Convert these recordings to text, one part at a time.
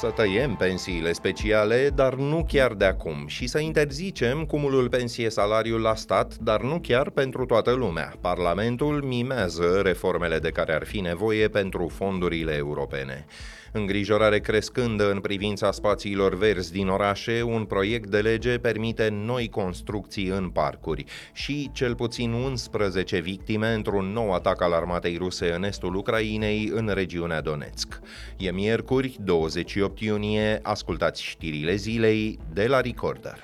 Să tăiem pensiile speciale, dar nu chiar de acum, și să interzicem cumulul pensie-salariu la stat, dar nu chiar pentru toată lumea. Parlamentul mimează reformele de care ar fi nevoie pentru fondurile europene. Îngrijorare crescândă în privința spațiilor verzi din orașe, un proiect de lege permite noi construcții în parcuri și cel puțin 11 victime într-un nou atac al armatei ruse în estul Ucrainei, în regiunea Donetsk. E miercuri, 28 iunie, ascultați știrile zilei de la Recorder.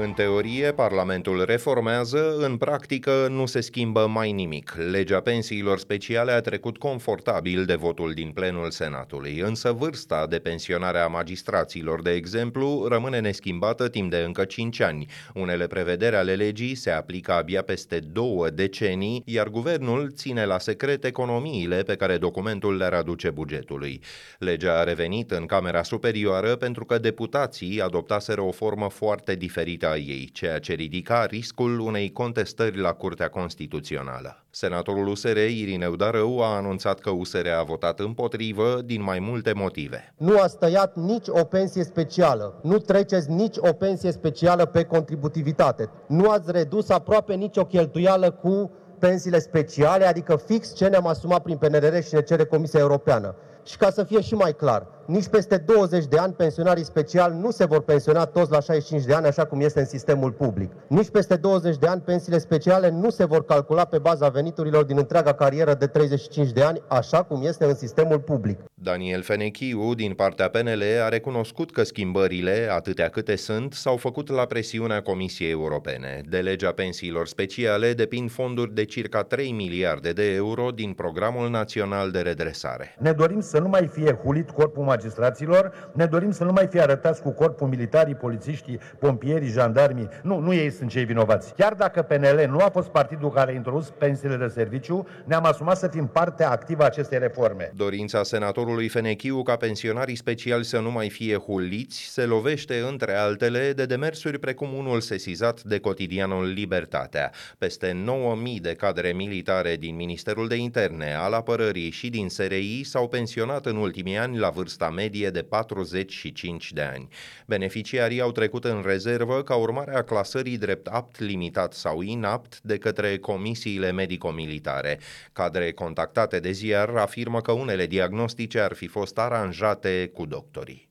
În teorie, Parlamentul reformează, în practică nu se schimbă mai nimic. Legea pensiilor speciale a trecut confortabil de votul din plenul Senatului, însă vârsta de pensionare a magistraților, de exemplu, rămâne neschimbată timp de încă 5 ani. Unele prevederi ale legii se aplică abia peste două decenii, iar guvernul ține la secret economiile pe care documentul le-ar aduce bugetului. Legea a revenit în Camera Superioară pentru că deputații adoptaseră o formă foarte diferită a ei, ceea ce ridica riscul unei contestări la Curtea Constituțională. Senatorul USR, Irineu Darău, a anunțat că USR a votat împotrivă din mai multe motive. Nu ați tăiat nici o pensie specială, nu treceți nici o pensie specială pe contributivitate, nu ați redus aproape nici o cheltuială cu pensiile speciale, adică fix ce ne-am asumat prin PNRR și ne cere Comisia Europeană. Și ca să fie și mai clar, nici peste 20 de ani pensionarii speciali nu se vor pensiona toți la 65 de ani, așa cum este în sistemul public. Nici peste 20 de ani pensiile speciale nu se vor calcula pe baza veniturilor din întreaga carieră de 35 de ani, așa cum este în sistemul public. Daniel Fenechiu, din partea PNL, a recunoscut că schimbările, atâtea câte sunt, s-au făcut la presiunea Comisiei Europene. De legea pensiilor speciale depind fonduri de circa 3 miliarde de euro din Programul Național de Redresare. Ne dorim să nu mai fie hulit corpul magistraților, ne dorim să nu mai fie arătați cu corpul militarii, polițiștii, pompierii, jandarmii. Nu, nu ei sunt cei vinovați. Chiar dacă PNL nu a fost partidul care a introdus pensiile de serviciu, ne-am asumat să fim parte activă a acestei reforme. Dorința senatorului Fenechiu ca pensionarii speciali să nu mai fie huliți se lovește, între altele, de demersuri precum unul sesizat de cotidianul Libertatea. Peste 9000 de cadre militare din Ministerul de Interne, al Apărării și din SRI s-au pensionat în ultimii ani la vârsta medie de 45 de ani. Beneficiarii au trecut în rezervă ca urmare a clasării drept apt limitat sau inapt de către comisiile medico-militare. Cadre contactate de ziar afirmă că unele diagnostice ar fi fost aranjate cu doctorii.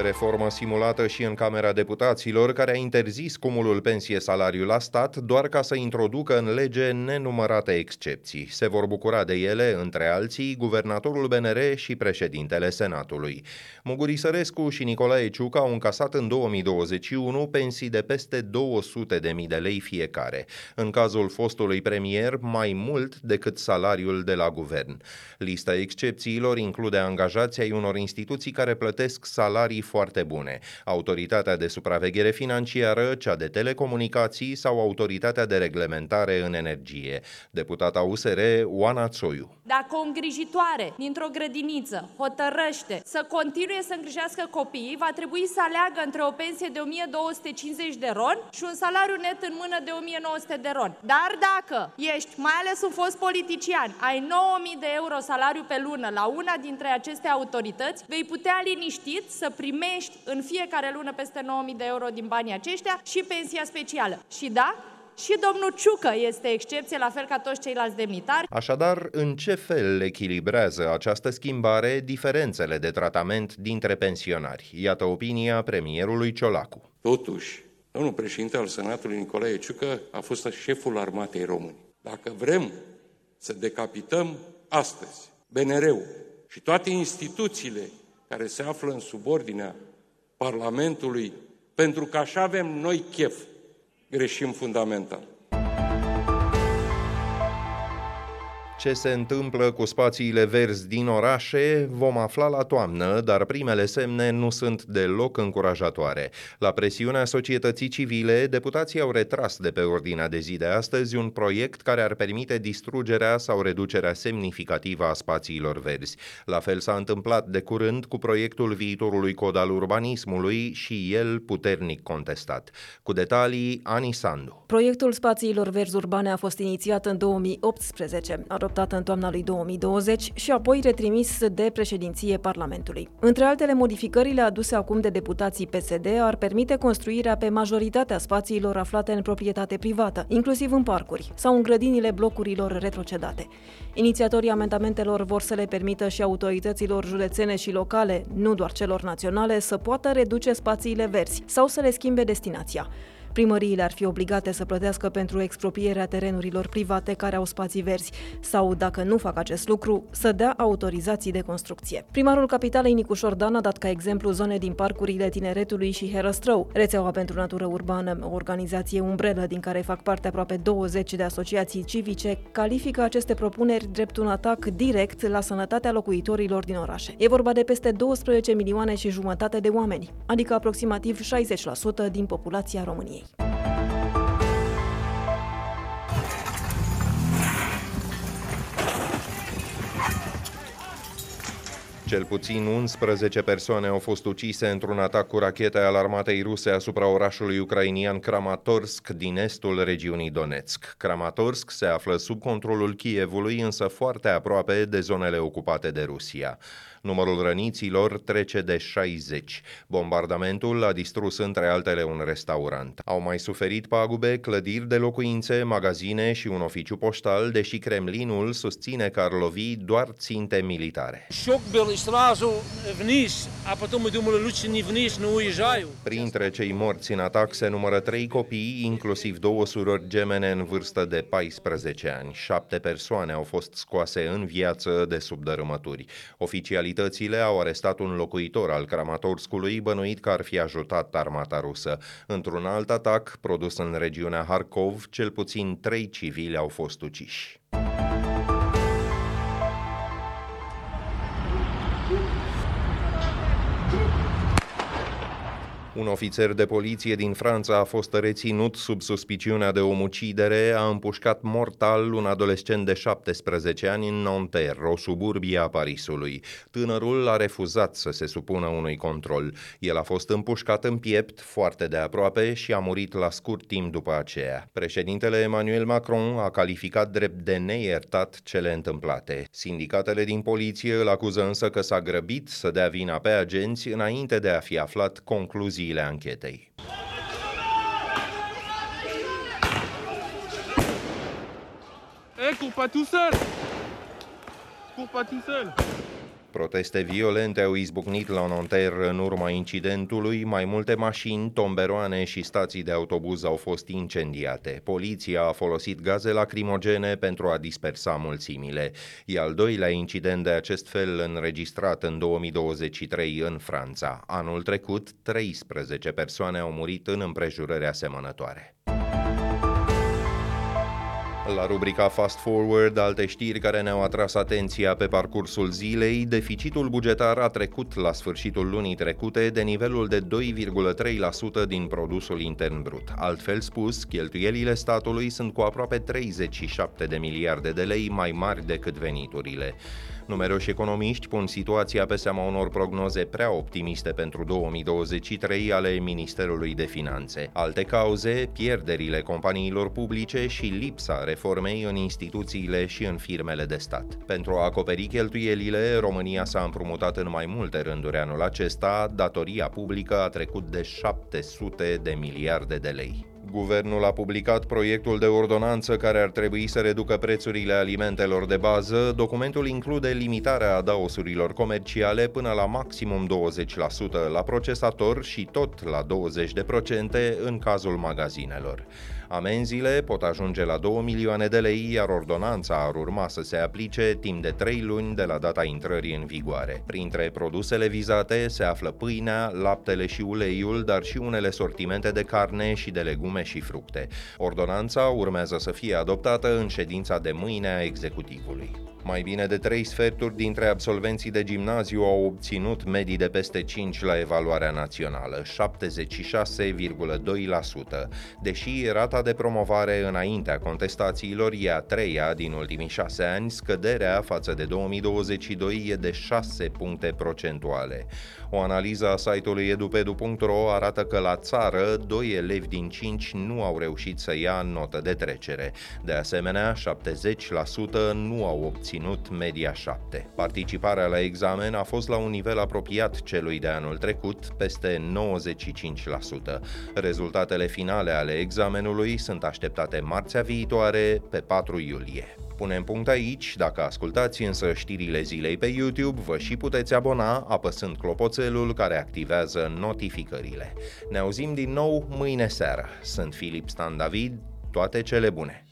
Reformă simulată și în Camera Deputaților, care a interzis cumulul pensie-salariu la stat doar ca să introducă în lege nenumărate excepții. Se vor bucura de ele, între alții, guvernatorul BNR și președintele Senatului. Muguri Sărescu și Nicolae Ciuc au încasat în 2021 pensii de peste 200 de mii de lei fiecare. În cazul fostului premier, mai mult decât salariul de la guvern. Lista excepțiilor include angajații ai unor instituții care plătesc salarii foarte bune. Autoritatea de supraveghere financiară, cea de telecomunicații sau autoritatea de reglementare în energie. Deputata USR, Oana Țoiu. Dacă o îngrijitoare dintr-o grădiniță hotărăște să continue să îngrijească copiii, va trebui să aleagă între o pensie de 1250 de ron și un salariu net în mână de 1900 de ron. Dar dacă ești, mai ales un fost politician, ai 9000 de euro salariu pe lună la una dintre aceste autorități, vei putea liniștit să primești primești în fiecare lună peste 9.000 de euro din banii aceștia și pensia specială. Și da, și domnul Ciucă este excepție, la fel ca toți ceilalți demnitari. Așadar, în ce fel echilibrează această schimbare diferențele de tratament dintre pensionari? Iată opinia premierului Ciolacu. Totuși, domnul președinte al Senatului Nicolae Ciucă a fost șeful armatei români. Dacă vrem să decapităm astăzi BNR-ul și toate instituțiile care se află în subordinea Parlamentului, pentru că așa avem noi chef, greșim fundamental. Ce se întâmplă cu spațiile verzi din orașe vom afla la toamnă, dar primele semne nu sunt deloc încurajatoare. La presiunea societății civile, deputații au retras de pe ordinea de zi de astăzi un proiect care ar permite distrugerea sau reducerea semnificativă a spațiilor verzi. La fel s-a întâmplat de curând cu proiectul viitorului cod al urbanismului și el puternic contestat. Cu detalii, Ani Sandu. Proiectul spațiilor verzi urbane a fost inițiat în 2018 adoptat în toamna lui 2020 și apoi retrimis de președinție Parlamentului. Între altele, modificările aduse acum de deputații PSD ar permite construirea pe majoritatea spațiilor aflate în proprietate privată, inclusiv în parcuri sau în grădinile blocurilor retrocedate. Inițiatorii amendamentelor vor să le permită și autorităților județene și locale, nu doar celor naționale, să poată reduce spațiile verzi sau să le schimbe destinația. Primăriile ar fi obligate să plătească pentru expropierea terenurilor private care au spații verzi sau, dacă nu fac acest lucru, să dea autorizații de construcție. Primarul capitalei Nicu Șordan a dat ca exemplu zone din parcurile Tineretului și Herăstrău. Rețeaua pentru natură urbană, o organizație umbrelă din care fac parte aproape 20 de asociații civice, califică aceste propuneri drept un atac direct la sănătatea locuitorilor din orașe. E vorba de peste 12 milioane și jumătate de oameni, adică aproximativ 60% din populația României. Cel puțin 11 persoane au fost ucise într-un atac cu rachete al armatei ruse asupra orașului ucrainian Kramatorsk din estul regiunii Donetsk. Kramatorsk se află sub controlul Kievului, însă foarte aproape de zonele ocupate de Rusia. Numărul răniților trece de 60. Bombardamentul a distrus între altele un restaurant. Au mai suferit pagube clădiri de locuințe, magazine și un oficiu poștal, deși Kremlinul susține că ar lovi doar ținte militare. Șoc i stražu v a potom i domnul Lucini v nu uijaju. Printre cei morți în atac se numără trei copii, inclusiv două surori gemene în vârstă de 14 ani. Șapte persoane au fost scoase în viață de sub dărâmături. Oficialitățile au arestat un locuitor al Kramatorskului bănuit că ar fi ajutat armata rusă. Într-un alt atac produs în regiunea Harkov, cel puțin trei civili au fost uciși. Un ofițer de poliție din Franța a fost reținut sub suspiciunea de omucidere, a împușcat mortal un adolescent de 17 ani în Nanterre, o suburbie a Parisului. Tânărul a refuzat să se supună unui control. El a fost împușcat în piept, foarte de aproape, și a murit la scurt timp după aceea. Președintele Emmanuel Macron a calificat drept de neiertat cele întâmplate. Sindicatele din poliție îl acuză însă că s-a grăbit să dea vina pe agenți înainte de a fi aflat concluzii concluziile anchetei. Eh, cours pas tout seul Cours pas tout seul Proteste violente au izbucnit la Nanterre în urma incidentului, mai multe mașini, tomberoane și stații de autobuz au fost incendiate. Poliția a folosit gaze lacrimogene pentru a dispersa mulțimile. E al doilea incident de acest fel înregistrat în 2023 în Franța. Anul trecut, 13 persoane au murit în împrejurări asemănătoare. La rubrica Fast Forward, alte știri care ne-au atras atenția pe parcursul zilei, deficitul bugetar a trecut la sfârșitul lunii trecute de nivelul de 2,3% din produsul intern brut. Altfel spus, cheltuielile statului sunt cu aproape 37 de miliarde de lei mai mari decât veniturile. Numeroși economiști pun situația pe seama unor prognoze prea optimiste pentru 2023 ale Ministerului de Finanțe. Alte cauze, pierderile companiilor publice și lipsa reformei în instituțiile și în firmele de stat. Pentru a acoperi cheltuielile, România s-a împrumutat în mai multe rânduri anul acesta, datoria publică a trecut de 700 de miliarde de lei. Guvernul a publicat proiectul de ordonanță care ar trebui să reducă prețurile alimentelor de bază. Documentul include limitarea adaosurilor comerciale până la maximum 20% la procesator și tot la 20% în cazul magazinelor. Amenziile pot ajunge la 2 milioane de lei, iar ordonanța ar urma să se aplice timp de 3 luni de la data intrării în vigoare. Printre produsele vizate se află pâinea, laptele și uleiul, dar și unele sortimente de carne și de legume și fructe. Ordonanța urmează să fie adoptată în ședința de mâine a executivului. Mai bine de trei sferturi dintre absolvenții de gimnaziu au obținut medii de peste 5 la evaluarea națională, 76,2%, deși rata de promovare înaintea contestațiilor e a treia din ultimii șase ani, scăderea față de 2022 e de 6 puncte procentuale. O analiză a site-ului edupedu.ro arată că la țară, doi elevi din 5 nu au reușit să ia notă de trecere. De asemenea, 70% nu au obținut media 7. Participarea la examen a fost la un nivel apropiat celui de anul trecut, peste 95%. Rezultatele finale ale examenului sunt așteptate marțea viitoare, pe 4 iulie. Punem punct aici, dacă ascultați însă știrile zilei pe YouTube, vă și puteți abona apăsând clopoțelul care activează notificările. Ne auzim din nou mâine seară. Sunt Filip Stan David, toate cele bune!